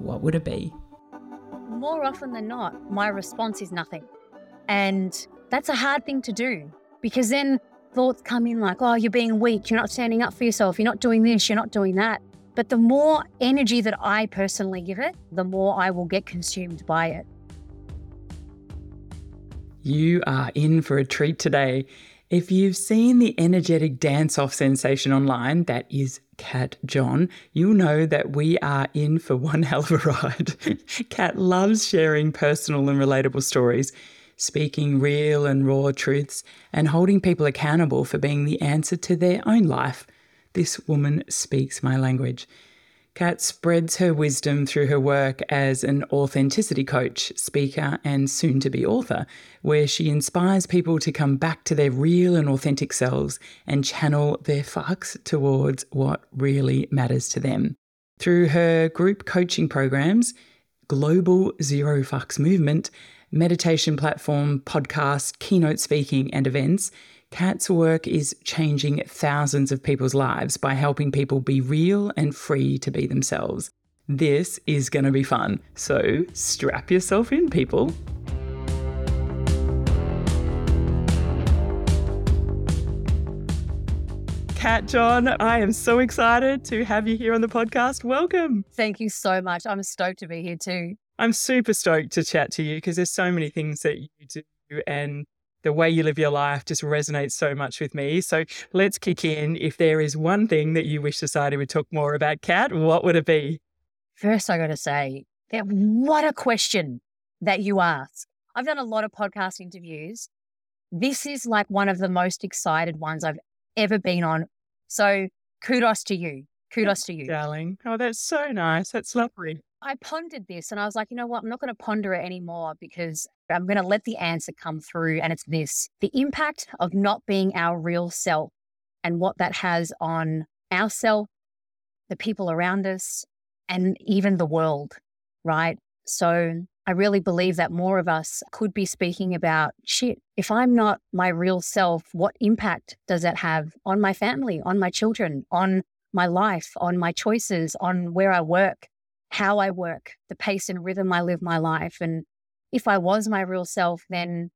what would it be? More often than not, my response is nothing. And that's a hard thing to do because then thoughts come in like, oh, you're being weak, you're not standing up for yourself, you're not doing this, you're not doing that. But the more energy that I personally give it, the more I will get consumed by it. You are in for a treat today. If you've seen the energetic dance off sensation online, that is Kat John, you'll know that we are in for one hell of a ride. Cat loves sharing personal and relatable stories, speaking real and raw truths, and holding people accountable for being the answer to their own life. This woman speaks my language. Kat spreads her wisdom through her work as an authenticity coach, speaker, and soon to be author, where she inspires people to come back to their real and authentic selves and channel their fucks towards what really matters to them. Through her group coaching programs, Global Zero Fucks Movement, meditation platform, podcast, keynote speaking, and events, Kat's work is changing thousands of people's lives by helping people be real and free to be themselves. This is going to be fun. So strap yourself in, people. Kat John, I am so excited to have you here on the podcast. Welcome. Thank you so much. I'm stoked to be here too. I'm super stoked to chat to you because there's so many things that you do and the way you live your life just resonates so much with me. So let's kick in. If there is one thing that you wish society would talk more about, Kat, what would it be? First, I got to say that what a question that you ask. I've done a lot of podcast interviews. This is like one of the most excited ones I've ever been on. So kudos to you. Kudos to you. Darling. Oh, that's so nice. That's lovely. I pondered this and I was like, you know what? I'm not going to ponder it anymore because I'm going to let the answer come through. And it's this the impact of not being our real self and what that has on ourself, the people around us, and even the world, right? So I really believe that more of us could be speaking about shit. If I'm not my real self, what impact does that have on my family, on my children, on my life, on my choices, on where I work, how I work, the pace and rhythm I live my life. And if I was my real self, then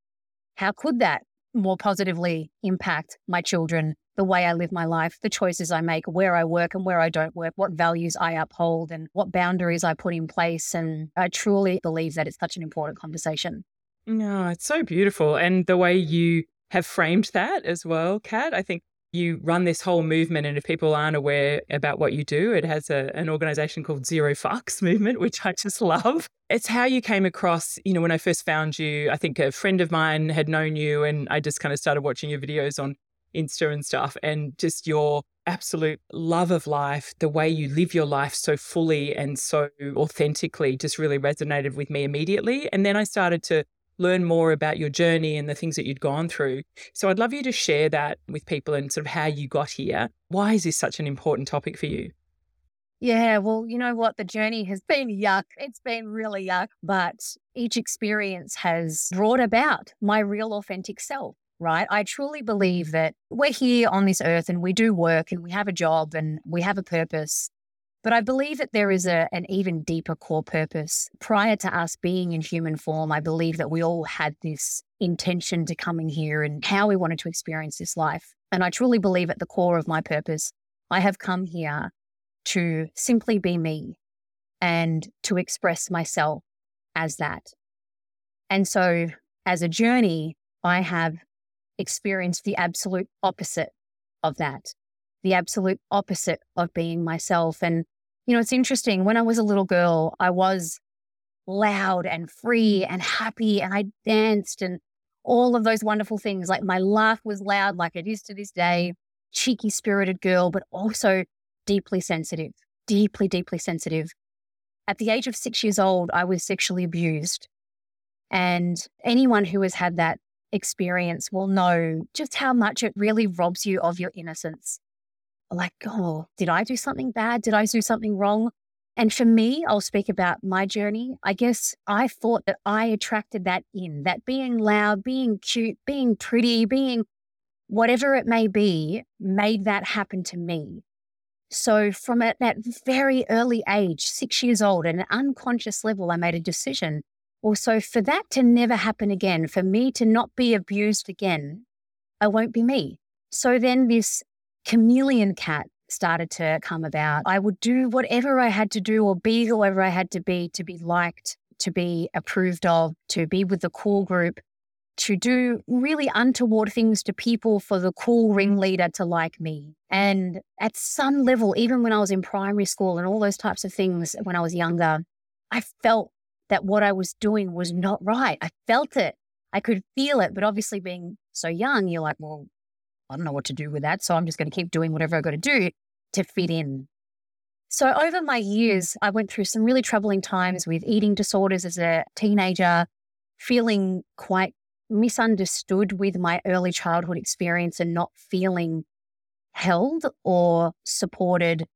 how could that more positively impact my children, the way I live my life, the choices I make, where I work and where I don't work, what values I uphold, and what boundaries I put in place. And I truly believe that it's such an important conversation. No, it's so beautiful. And the way you have framed that as well, Kat, I think you run this whole movement. And if people aren't aware about what you do, it has a, an organization called Zero Fucks Movement, which I just love. It's how you came across, you know, when I first found you, I think a friend of mine had known you, and I just kind of started watching your videos on Insta and stuff, and just your absolute love of life, the way you live your life so fully and so authentically just really resonated with me immediately. And then I started to learn more about your journey and the things that you'd gone through. So I'd love you to share that with people and sort of how you got here. Why is this such an important topic for you? Yeah, well, you know what? The journey has been yuck. It's been really yuck, but each experience has brought about my real authentic self, right? I truly believe that we're here on this earth and we do work and we have a job and we have a purpose. But I believe that there is a, an even deeper core purpose. Prior to us being in human form, I believe that we all had this intention to come in here and how we wanted to experience this life. And I truly believe at the core of my purpose, I have come here to simply be me and to express myself as that. And so, as a journey, I have experienced the absolute opposite of that, the absolute opposite of being myself. And you know, it's interesting. When I was a little girl, I was loud and free and mm. happy, and I danced and all of those wonderful things. Like my laugh was loud, like it is to this day, cheeky spirited girl, but also deeply sensitive, deeply, deeply sensitive. at the age of six years old, I was sexually abused. And anyone who has had that experience will know just how much it really robs you of your innocence. Like, oh, did I do something bad? Did I do something wrong? And for me, I'll speak about my journey. I guess I thought that I attracted that in, that being loud, being cute, being pretty, being whatever it may be, made that happen to me. So, from at that very early age, six years old, at an unconscious level, I made a decision. Also, for that to never happen again, for me to not be abused again, I won't be me. So then this chameleon Kat started to come about. I would do whatever I had to do or be whoever I had to be to be liked, to be approved of, to be with the cool group to do really untoward things to people for the cool mm-hmm. ringleader to like me. And at some level, even when I was in primary school and all those types of things when I was younger, I felt that what I was doing was not right. I felt it. I could feel it. But obviously, being so young, you're like, well, I don't know what to do with that. So I'm just going to keep doing whatever I've got to do to fit in. So over my years, I went through some really troubling times with eating disorders as a teenager, feeling quite misunderstood with my early childhood experience and not feeling held or supported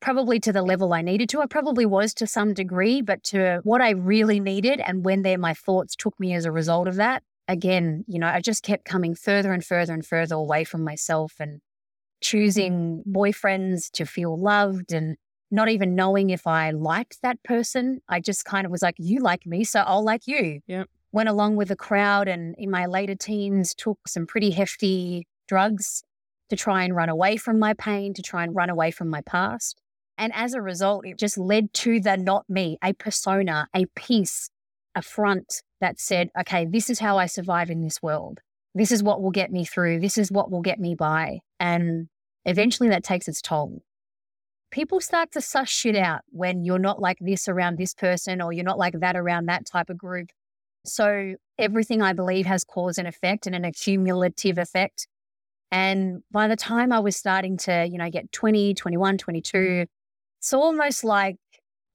probably to the level I needed to. I probably was to some degree, but to what I really needed and when there my thoughts took me as a result of that, again, you know, I just kept coming further and further and further away from myself and mm-hmm. choosing boyfriends to feel loved and not even knowing if I liked that person. I just kind of was like, you like me, so I'll like you. Yeah went along with the crowd and in my later teens took some pretty hefty drugs to try and run away from my pain, to try and run away from my past. And as a result, it just led to the not me, a persona, a piece, a front that said, okay, this is how I survive in this world. This is what will get me through. This is what will get me by. And eventually that takes its toll. People start to suss shit out when you're not like this around this person or you're not like that around that type of group. So everything I believe has cause and effect and an accumulative effect. And by the time I was starting to, you know, get 20, 21, 22, it's almost like,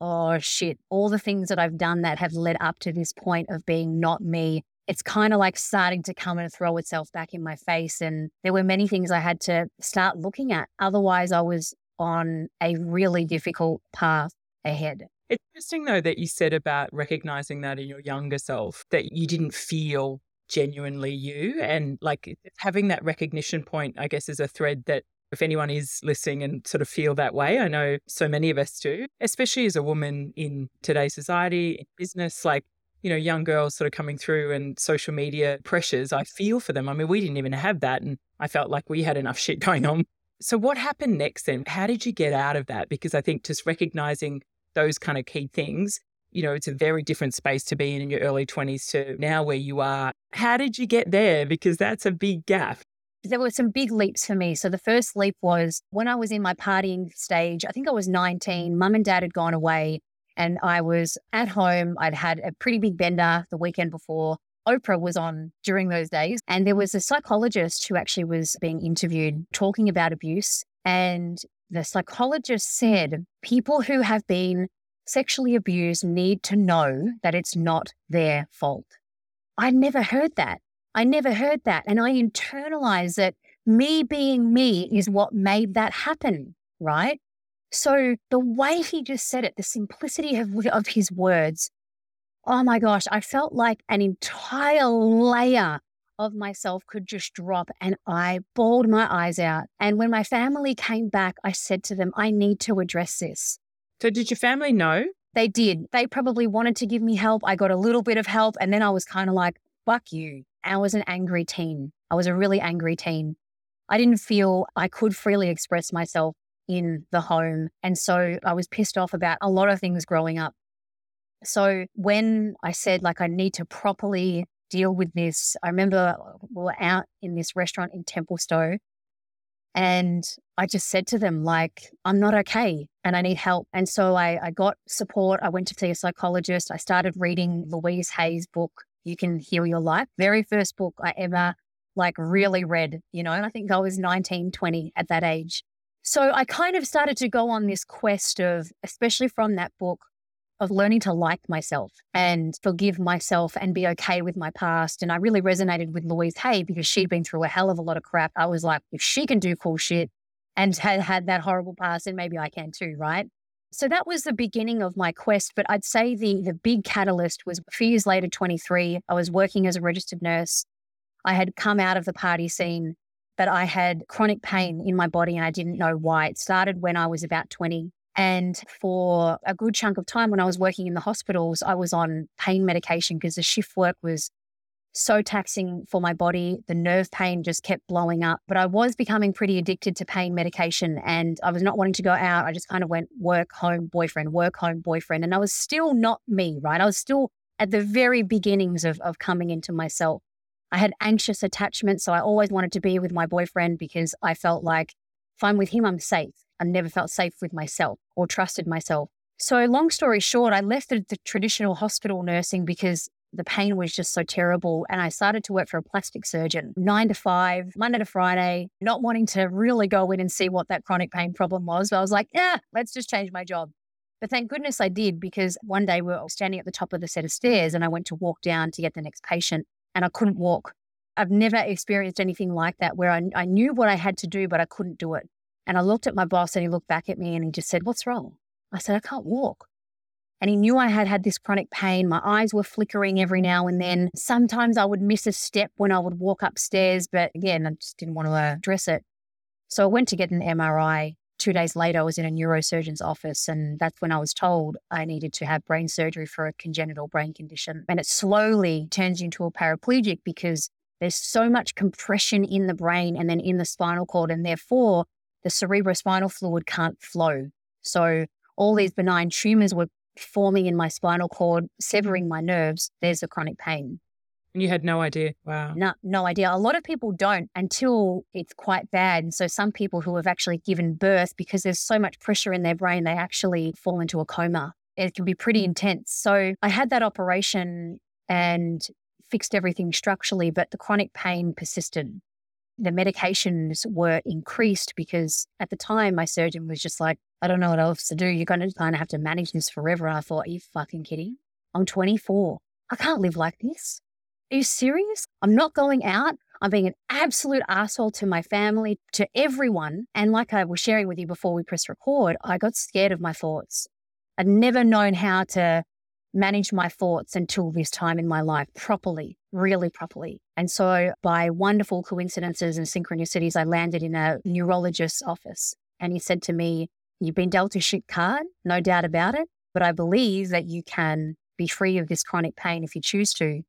oh shit, all the things that I've done that have led up to this point of being not me. It's kind of like starting to come and throw itself back in my face. And there were many things I had to start looking at. Otherwise, I was on a really difficult path ahead. It's interesting, though, that you said about recognizing that in your younger self, that you didn't feel genuinely you. And like having that recognition point, I guess, is a thread that if anyone is listening and sort of feel that way, I know so many of us do, especially as a woman in today's society, in business, like, you know, young girls sort of coming through and social media pressures. I feel for them. I mean, we didn't even have that. And I felt like we had enough shit going on. So, what happened next then? How did you get out of that? Because I think just recognizing those kind of key things, you know, it's a very different space to be in in your early 20s to now where you are. How did you get there? Because that's a big gap. There were some big leaps for me. So the first leap was when I was in my partying stage, I think I was 19, mum and dad had gone away and I was at home. I'd had a pretty big bender the weekend before. Oprah was on during those days. And there was a psychologist who actually was being interviewed talking about abuse. And the psychologist said people who have been sexually abused need to know that it's not their fault. I never heard that. I never heard that. And I internalized it. me being me is what made that happen, right? So the way he just said it, the simplicity of, of his words, oh my gosh, I felt like an entire layer of myself could just drop and I bawled my eyes out. And when my family came back, I said to them, I need to address this. So, did your family know? They did. They probably wanted to give me help. I got a little bit of help. And then I was kind of like, fuck you. I was an angry teen. I was a really angry teen. I didn't feel I could freely express myself in the home. And so I was pissed off about a lot of things growing up. So when I said, like, I need to properly deal with this. I remember we were out in this restaurant in Templestowe and I just said to them, like, I'm not okay and I need help. And so I, I got support. I went to see a psychologist. I started reading Louise Hay's book, You Can Heal Your Life. Very first book I ever like really read, you know, and I think I was 19, 20 at that age. So I kind of started to go on this quest of, especially from that book, of learning to like myself and forgive myself and be okay with my past. And I really resonated with Louise Hay because she'd been through a hell of a lot of crap. I was like, if she can do cool shit and had had that horrible past, then maybe I can too, right? So that was the beginning of my quest. But I'd say the the big catalyst was a few years later, 23. I was working as a registered nurse. I had come out of the party scene, but I had chronic pain in my body and I didn't know why. It started when I was about 20. And for a good chunk of time when I was working in the hospitals, I was on pain medication because the shift work was so taxing for my body. The nerve pain just kept blowing up. But I was becoming pretty addicted to pain medication and I was not wanting to go out. I just kind of went work, home, boyfriend, work, home, boyfriend. And I was still not me, right? I was still at the very beginnings of, of coming into myself. I had anxious attachment. So I always wanted to be with my boyfriend because I felt like if I'm with him, I'm safe. I never felt safe with myself or trusted myself. So, long story short, I left the, the, traditional hospital nursing because the pain was just so terrible. And I started to work for a plastic surgeon, nine to five, Monday to Friday, not wanting to really go in and see what that chronic pain problem was. But I was like, yeah, let's just change my job. But thank goodness I did because one day we were standing at the top of the set of stairs and I went to walk down to get the next patient and I couldn't walk. I've never experienced anything like that where I, I knew what I had to do, but I couldn't do it. And I looked at my boss and he looked back at me and he just said, What's wrong? I said, I can't walk. And he knew I had had this chronic pain. My eyes were flickering every now and then. Sometimes I would miss a step when I would walk upstairs, but again, I just didn't want to uh, address it. So I went to get an MRI. Two days later, I was in a neurosurgeon's office, and that's when I was told I needed to have brain surgery for a congenital brain condition. And it slowly turns into a paraplegic because there's so much compression in the brain and then in the spinal cord, and therefore the cerebrospinal fluid can't flow. So all these benign tumors were forming in my spinal cord, severing my nerves. There's the chronic pain. And you had no idea. Wow. No, no idea. A lot of people don't until it's quite bad. And so some people who have actually given birth, because there's so much pressure in their brain, they actually fall into a coma. It can be pretty intense. So I had that operation and fixed everything structurally, but the chronic pain persisted the medications were increased because at the time my surgeon was just like, I don't know what else to do. You're going to kind of have to manage this forever. And I thought, you fucking kidding? I'm 24. I can't live like this. Are you serious? I'm not going out. I'm being an absolute asshole to my family, to everyone. And like I was sharing with you before we press record, I got scared of my thoughts. I'd never known how to manage my thoughts until this time in my life properly, really properly. And so, by wonderful coincidences and synchronicities, I landed in a neurologist's office. And he said to me, You've been dealt a shit card, no doubt about it. But I believe that you can be free of this chronic pain if you choose to. I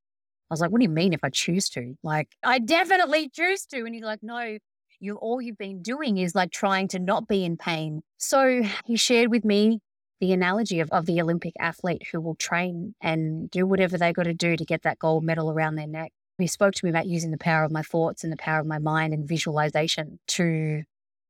was like, What do you mean if I choose to? Like, I definitely choose to. And he's like, No, you all you've been doing is like trying to not be in pain. So he shared with me the analogy of, of the Olympic athlete who will train and do whatever they got to do to get that gold medal around their neck. He spoke to me about using the power of my thoughts and the power of my mind and visualization to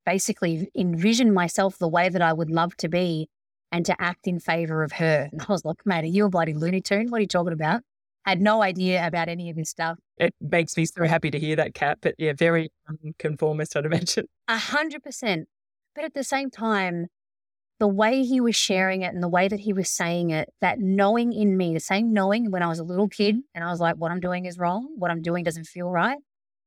basically envision myself the way that I would love to be and to act in favor of her. And I was like, mate, are you a bloody Looney Tune? What are you talking about? I had no idea about any of this stuff. It makes me so happy to hear that, Kat. But yeah, very um, conformist, I'd imagine. A hundred percent. But at the same time, the way he was sharing it and the way that he was saying it, that knowing in me, the same knowing when I was a little kid and I was like, what I'm doing is wrong. What I'm doing doesn't feel right.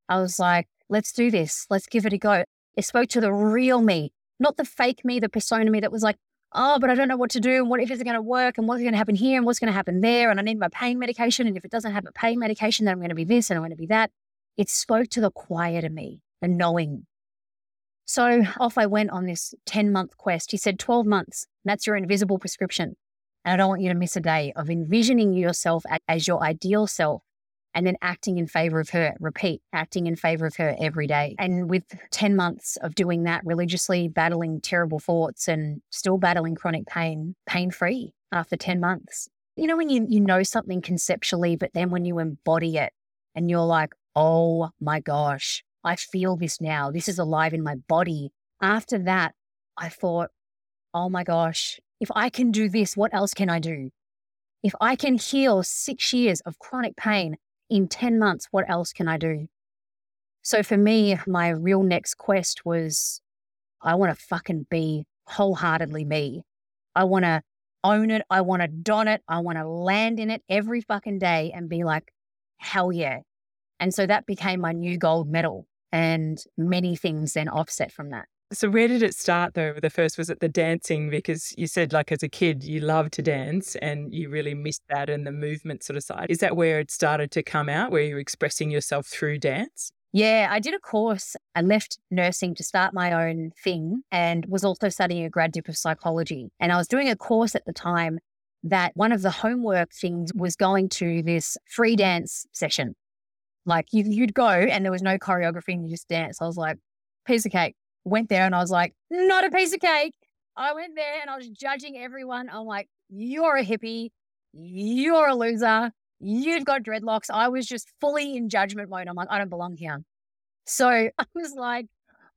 I was like, let's do this. Let's give it a go. It spoke to the real me, not the fake me, the persona me that was like, oh, but I don't know what to do. And what if it's going to work? And what's going to happen here? And what's going to happen there? And I need my pain medication. And if it doesn't have a pain medication, then I'm going to be this and I'm going to be that. It spoke to the quieter me, the knowing, so off I went on this 10 month quest. He said 12 months. That's your invisible prescription. And I don't want you to miss a day of envisioning yourself as your ideal self and then acting in favor of her. Repeat, acting in favor of her every day. And with 10 months of doing that religiously, battling terrible thoughts and still battling chronic pain, pain free after 10 months. You know, when you, you know something conceptually, but then when you embody it and you're like, oh my gosh, I feel this now. This is alive in my body. After that, I thought, oh my gosh, if I can do this, what else can I do? If I can heal six years of chronic pain in 10 months, what else can I do? So for me, my real next quest was I want to fucking be wholeheartedly me. I want to own it. I want to don it. I want to land in it every fucking day and be like, hell yeah. And so that became my new gold medal. And many things then offset from that. So where did it start though? The first was it the dancing because you said like as a kid you loved to dance and you really missed that and the movement sort of side. Is that where it started to come out where you're expressing yourself through dance? Yeah, I did a course. I left nursing to start my own thing and was also studying a grad dip of psychology. And I was doing a course at the time that one of the homework things was going to this free dance session. Like you, would go and there was no choreography and you just dance. I was like, piece of cake. Went there and I was like, not a piece of cake. I went there and I was judging everyone. I'm like, you're a hippie. You're a loser you've got dreadlocks. I was just fully in judgment mode. I'm like, I don't belong here. So I was like,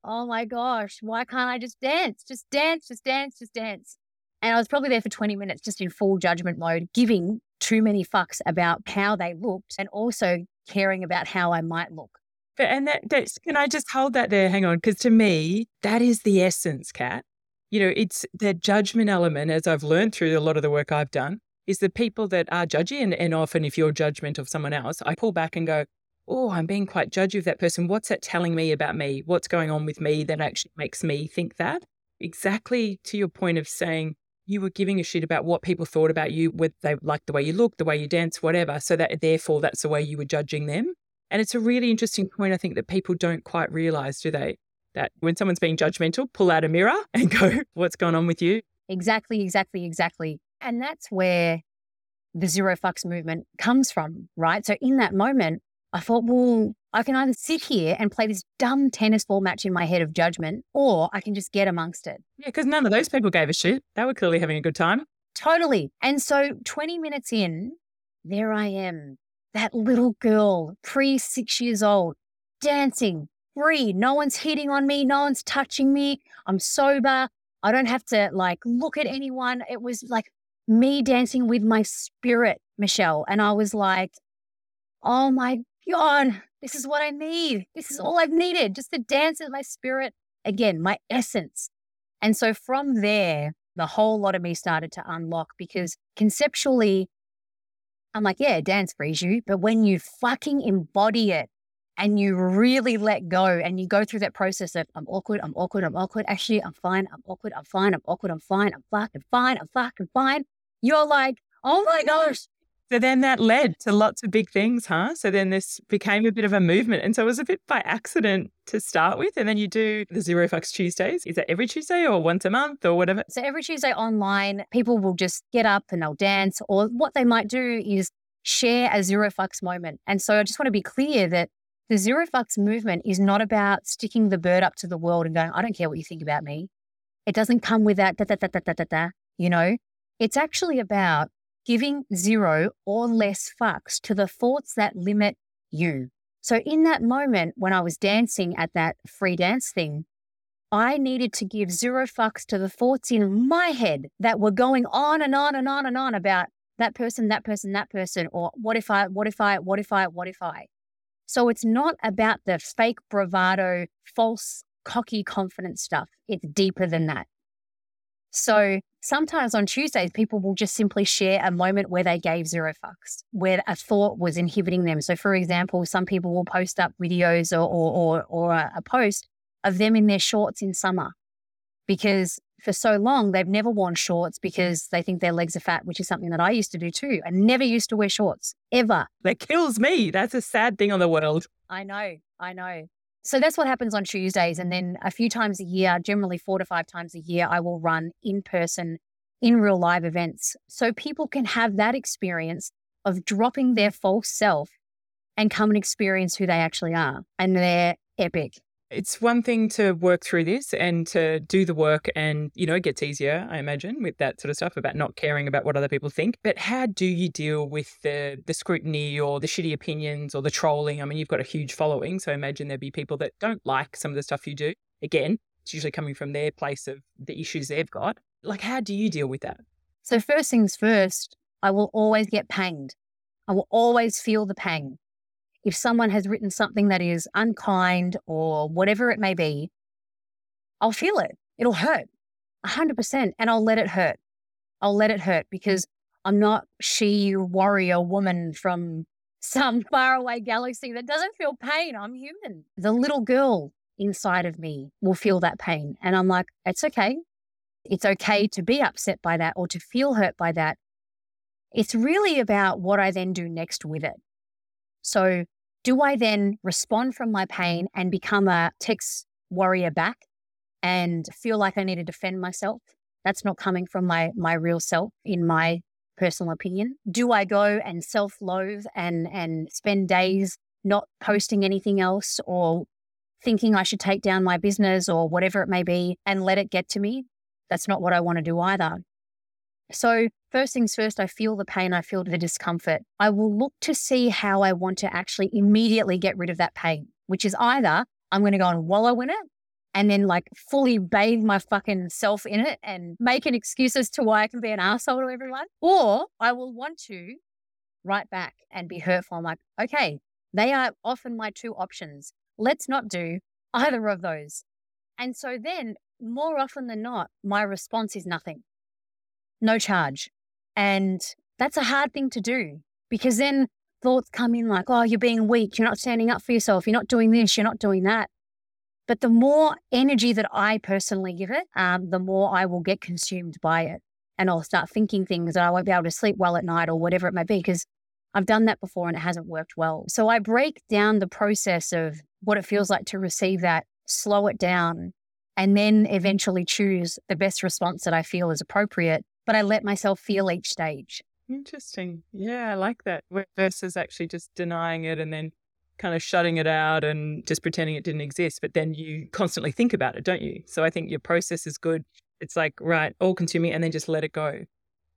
oh my gosh, why can't I just dance? Just dance, just dance, just dance. And I was probably there for 20 minutes just in full judgment mode, giving too many fucks about how they looked and also caring about how I might look. But, and that, that's, can I just hold that there? Hang on. Because to me, that is the essence, Kat. You know, it's the judgment element, as I've learned through a lot of the work I've done, is the people that are judgy. And, and often, if you're judgment of someone else, I pull back and go, Oh, I'm being quite judgy of that person. What's that telling me about me? What's going on with me that actually makes me think that? Exactly to your point of saying you were giving a shit about what people thought about you, whether they liked the way you look, the way you dance, whatever. So that therefore that's the way you were judging them. And it's a really interesting point, I think, that people don't quite realize, do they? That when someone's being judgmental, pull out a mirror and go, What's going on with you? Exactly, exactly, exactly. And that's where the zero fucks movement comes from, right? So in that moment, I thought, well, I can either sit here and play this dumb tennis ball match in my head of judgment, or I can just get amongst it. Yeah, because none of those people gave a shit. They were clearly having a good time. Totally. And so 20 minutes in, there I am, that little girl, pre six years old, dancing, free. No one's hitting on me. No one's touching me. I'm sober. I don't have to like look at anyone. It was like me dancing with my spirit, Michelle. And I was like, oh my God, this is what I need. This is all I've needed, just to dance with my spirit again, my essence. And so from there, the whole lot of me started to unlock because conceptually, I'm like, yeah, dance frees you. But when you fucking embody it and you really let go and you go through that process of I'm awkward, I'm awkward, I'm awkward. Actually, I'm fine, I'm awkward, I'm fine, I'm awkward, I'm fine, I'm fucking fine, I'm fucking fine you're like, oh my gosh. So then that led to lots of big things, huh? So then this became a bit of a movement. And so it was a bit by accident to start with. And then you do the Zero Fucks Tuesdays. Is that every Tuesday or once a month or whatever? So every Tuesday online, people will just get up and they'll dance. Or what they might do is share a Zero Fucks moment. And so I just want to be clear that the Zero Fucks movement is not about sticking the bird up to the world and going, I don't care what you think about me. It doesn't come with that, da, da, da, da, da, da, da. You know, it's actually about giving zero or less fucks to the thoughts that limit you. So, in that moment when I was dancing at that free dance thing, I needed to give zero fucks to the thoughts in my head that were going on and on and on and on about that person, that person, that person, or what if I, what if I, what if I, what if I. So it's not about the fake bravado, false, cocky confidence stuff. It's deeper than that. So sometimes on Tuesdays, people will just simply share a moment where they gave zero fucks, where a thought was inhibiting them. So, for example, some people will post up videos or, or, or, or a post of them in their shorts in summer because for so long they've never worn shorts because they think their legs are fat, which is something that I used to do too. I never used to wear shorts ever. That kills me. That's a sad thing on the world. I know. I know. So that's what happens on Tuesdays. And then a few times a year, generally four to five times a year, I will run in person, in real live events. So people can have that experience of dropping their false self and come and experience who they actually are. And they're epic. It's one thing to work through this and to do the work, and you know, it gets easier, I imagine, with that sort of stuff about not caring about what other people think. But how do you deal with the the scrutiny or the shitty opinions or the trolling? I mean, you've got a huge following, so imagine there'd be people that don't like some of the stuff you do. Again, it's usually coming from their place of the issues they've got. Like, how do you deal with that? So, first things first, I will always get panged. I will always feel the pang if someone has written something that is unkind or whatever it may be, I'll feel it. It'll hurt 100% and I'll let it hurt. I'll let it hurt because I'm not she warrior woman from some faraway galaxy that doesn't feel pain. I'm human. The little girl inside of me will feel that pain. And I'm like, it's okay. It's okay to be upset by that or to feel hurt by that. It's really about what I then do next with it. So, do I then respond from my pain and become a text warrior back and feel like I need to defend myself? That's not coming from my my real self in my personal opinion. Do I go and self-loathe and and spend days not posting anything else or thinking I should take down my business or whatever it may be and let it get to me? That's not what I want to do either. So, first things first, I feel the pain, I feel the discomfort. I will look to see how I want to actually immediately get rid of that pain, which is either I'm going to go and wallow in it and then like fully bathe my fucking self in it and make an excuse as to why I can be an asshole to everyone, or I will want to write back and be hurtful. I'm like, okay, they are often my two options. Let's not do either of those. And so then, more often than not, my response is nothing no charge. And that's a hard thing to do because then thoughts come in like, oh, you're being weak. You're not standing up for yourself. You're not doing this. You're not doing that. But the more energy that I personally give it, um, the more I will get consumed by it. And I'll start thinking things that I won't be able to sleep well at night or whatever it may be because I've done that before and it hasn't worked well. So I break down the process of what it feels like to receive that, slow it down, and then eventually choose the best response that I feel is appropriate but I let myself feel each stage. Interesting. Yeah, I like that. Versus actually just denying it and then kind of shutting it out and just pretending it didn't exist. But then you constantly think about it, don't you? So I think your process is good. It's like, right, all consuming and then just let it go.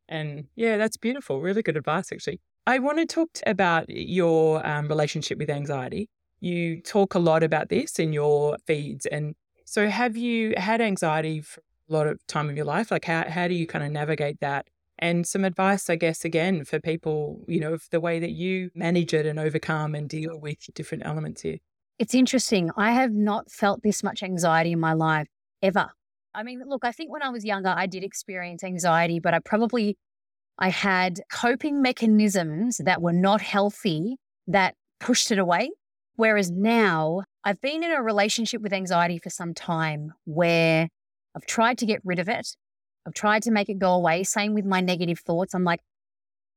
And yeah, that's beautiful. Really good advice, actually. I want to talk about your um, relationship with anxiety. You talk a lot about this in your feeds. And so, have you had anxiety for lot of time of your life? Like, how, how do you kind of navigate that? And some advice, I guess, again, for people, you know, the way that you manage it and overcome and deal with different elements here. It's interesting. I have not felt this much anxiety in my life ever. I mean, look, I think when I was younger, I did experience anxiety, but I probably I had coping mechanisms that were not healthy that pushed it away. Whereas now I've been in a relationship with anxiety for some time where I've tried to get rid of it. I've tried to make it go away. Same with my negative thoughts. I'm like,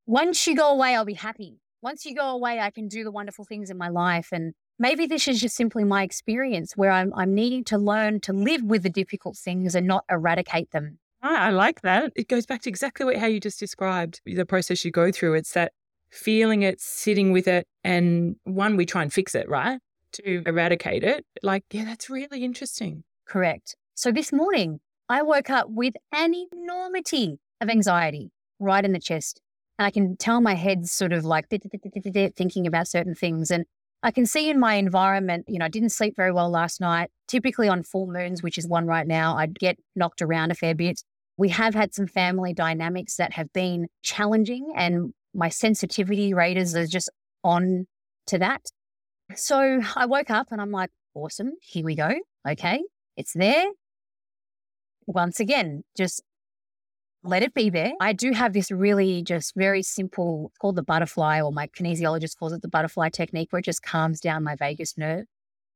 once you go away, I'll be happy. Once you go away, I can do the wonderful things in my life. And maybe this is just simply my experience where I'm, I'm needing to learn to live with the difficult things and not eradicate them. Ah, I like that. It goes back to exactly what, how you just described the process you go through. It's that feeling it, sitting with it, and one, we try and fix it, right? To eradicate it. Like, yeah, that's really interesting. Correct. So this morning, I woke up with an enormity of anxiety right in the chest. And I can tell my head's sort of like thinking about certain things. And I can see in my environment, you know, I didn't sleep very well last night. Typically on full moons, which is one right now, I'd get knocked around a fair bit. We have had some family dynamics that have been challenging, and my sensitivity raters are just on to that. So I woke up and I'm like, awesome, here we go. Okay, it's there once again, just let it be there. I do have this really just very simple, called the butterfly, or my kinesiologist calls it the butterfly technique, where it just calms down my vagus nerve.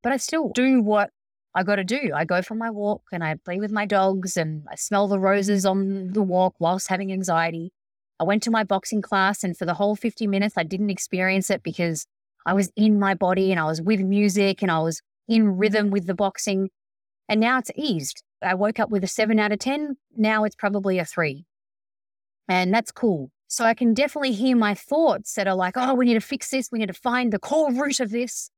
But I still do what I got to do. I go for my walk and I play with my dogs and I smell the roses on the walk whilst having anxiety. I went to my boxing class and for the whole 50 minutes, I didn't experience it because I was in my body and I was with music and I was in rhythm with the boxing. And now it's eased. I woke up with a seven out of 10. Now it's probably a three. And that's cool. So I can definitely hear my thoughts that are like, oh, we need to fix this. We need to find the core root of this.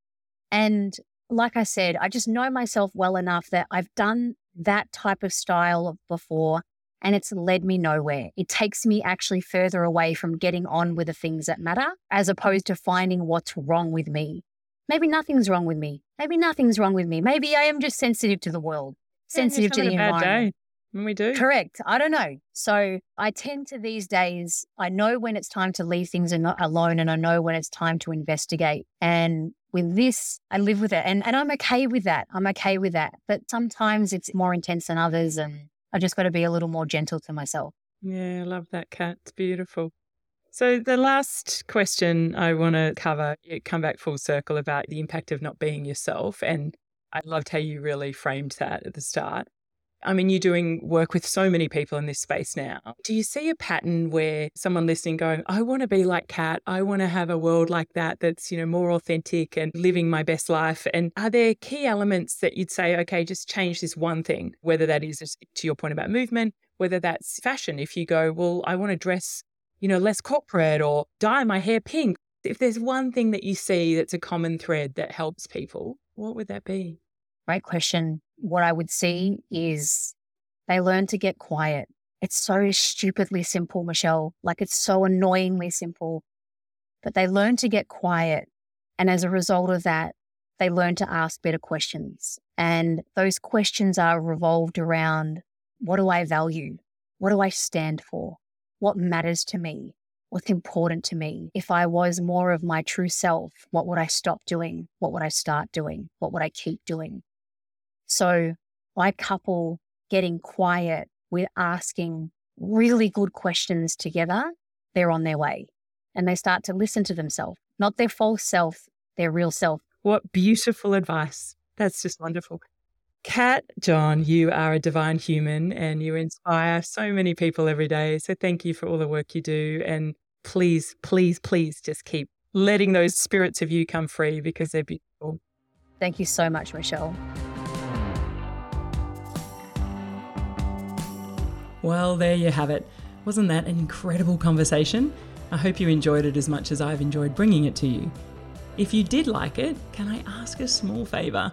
And like I said, I just know myself well enough that I've done that type of style before and it's led me nowhere. It takes me actually further away from getting on with the things that matter as opposed to finding what's wrong with me. Maybe nothing's wrong with me. Maybe nothing's wrong with me. Maybe I am just sensitive to the world sensitive to the environment. When we do. Correct. I don't know. So I tend to these days, I know when it's time to leave things alone and I know when it's time to investigate. And with this, I live with it and, and I'm okay with that. I'm okay with that. But sometimes it's more intense than others and I just got to be a little more gentle to myself. Yeah, I love that Kat. It's beautiful. So, the last question I want to cover, you come back full circle about the impact of not being yourself. And I loved how you really framed that at the start. I mean, you're doing work with so many people in this space now. Do you see a pattern where someone listening going, I want to be like Kat. I want to have a world like that that's, you know, more authentic and living my best life. And are there key elements that you'd say, okay, just change this one thing, whether that is to your point about movement, whether that's fashion. If you go, well, I want to dress you know, less corporate or dye my hair pink. If there's one thing that you see that's a common thread that helps people, what would that be? Great question. What I would see is they learn to get quiet. It's so stupidly simple, Michelle. Like it's so annoyingly simple. But they learn to get quiet. And as a result of that, they learn to ask better questions. And those questions are revolved around what do I value? What do I stand for? what matters to me, what's important to me. If I was more of my true self, what would I stop doing? What would I start doing? What would I keep doing? So I couple getting quiet with asking really good questions together, they're on their way and they start to listen to themselves, not their false self, their real self. What beautiful advice. That's just wonderful. Kat, John, you are a divine human and you inspire so many people every day. So thank you for all the work you do. And please, please, please just keep letting those spirits of you come free because they're beautiful. Thank you so much, Michelle. Well, there you have it. Wasn't that an incredible conversation? I hope you enjoyed it as much as I've enjoyed bringing it to you. If you did like it, can I ask a small favour?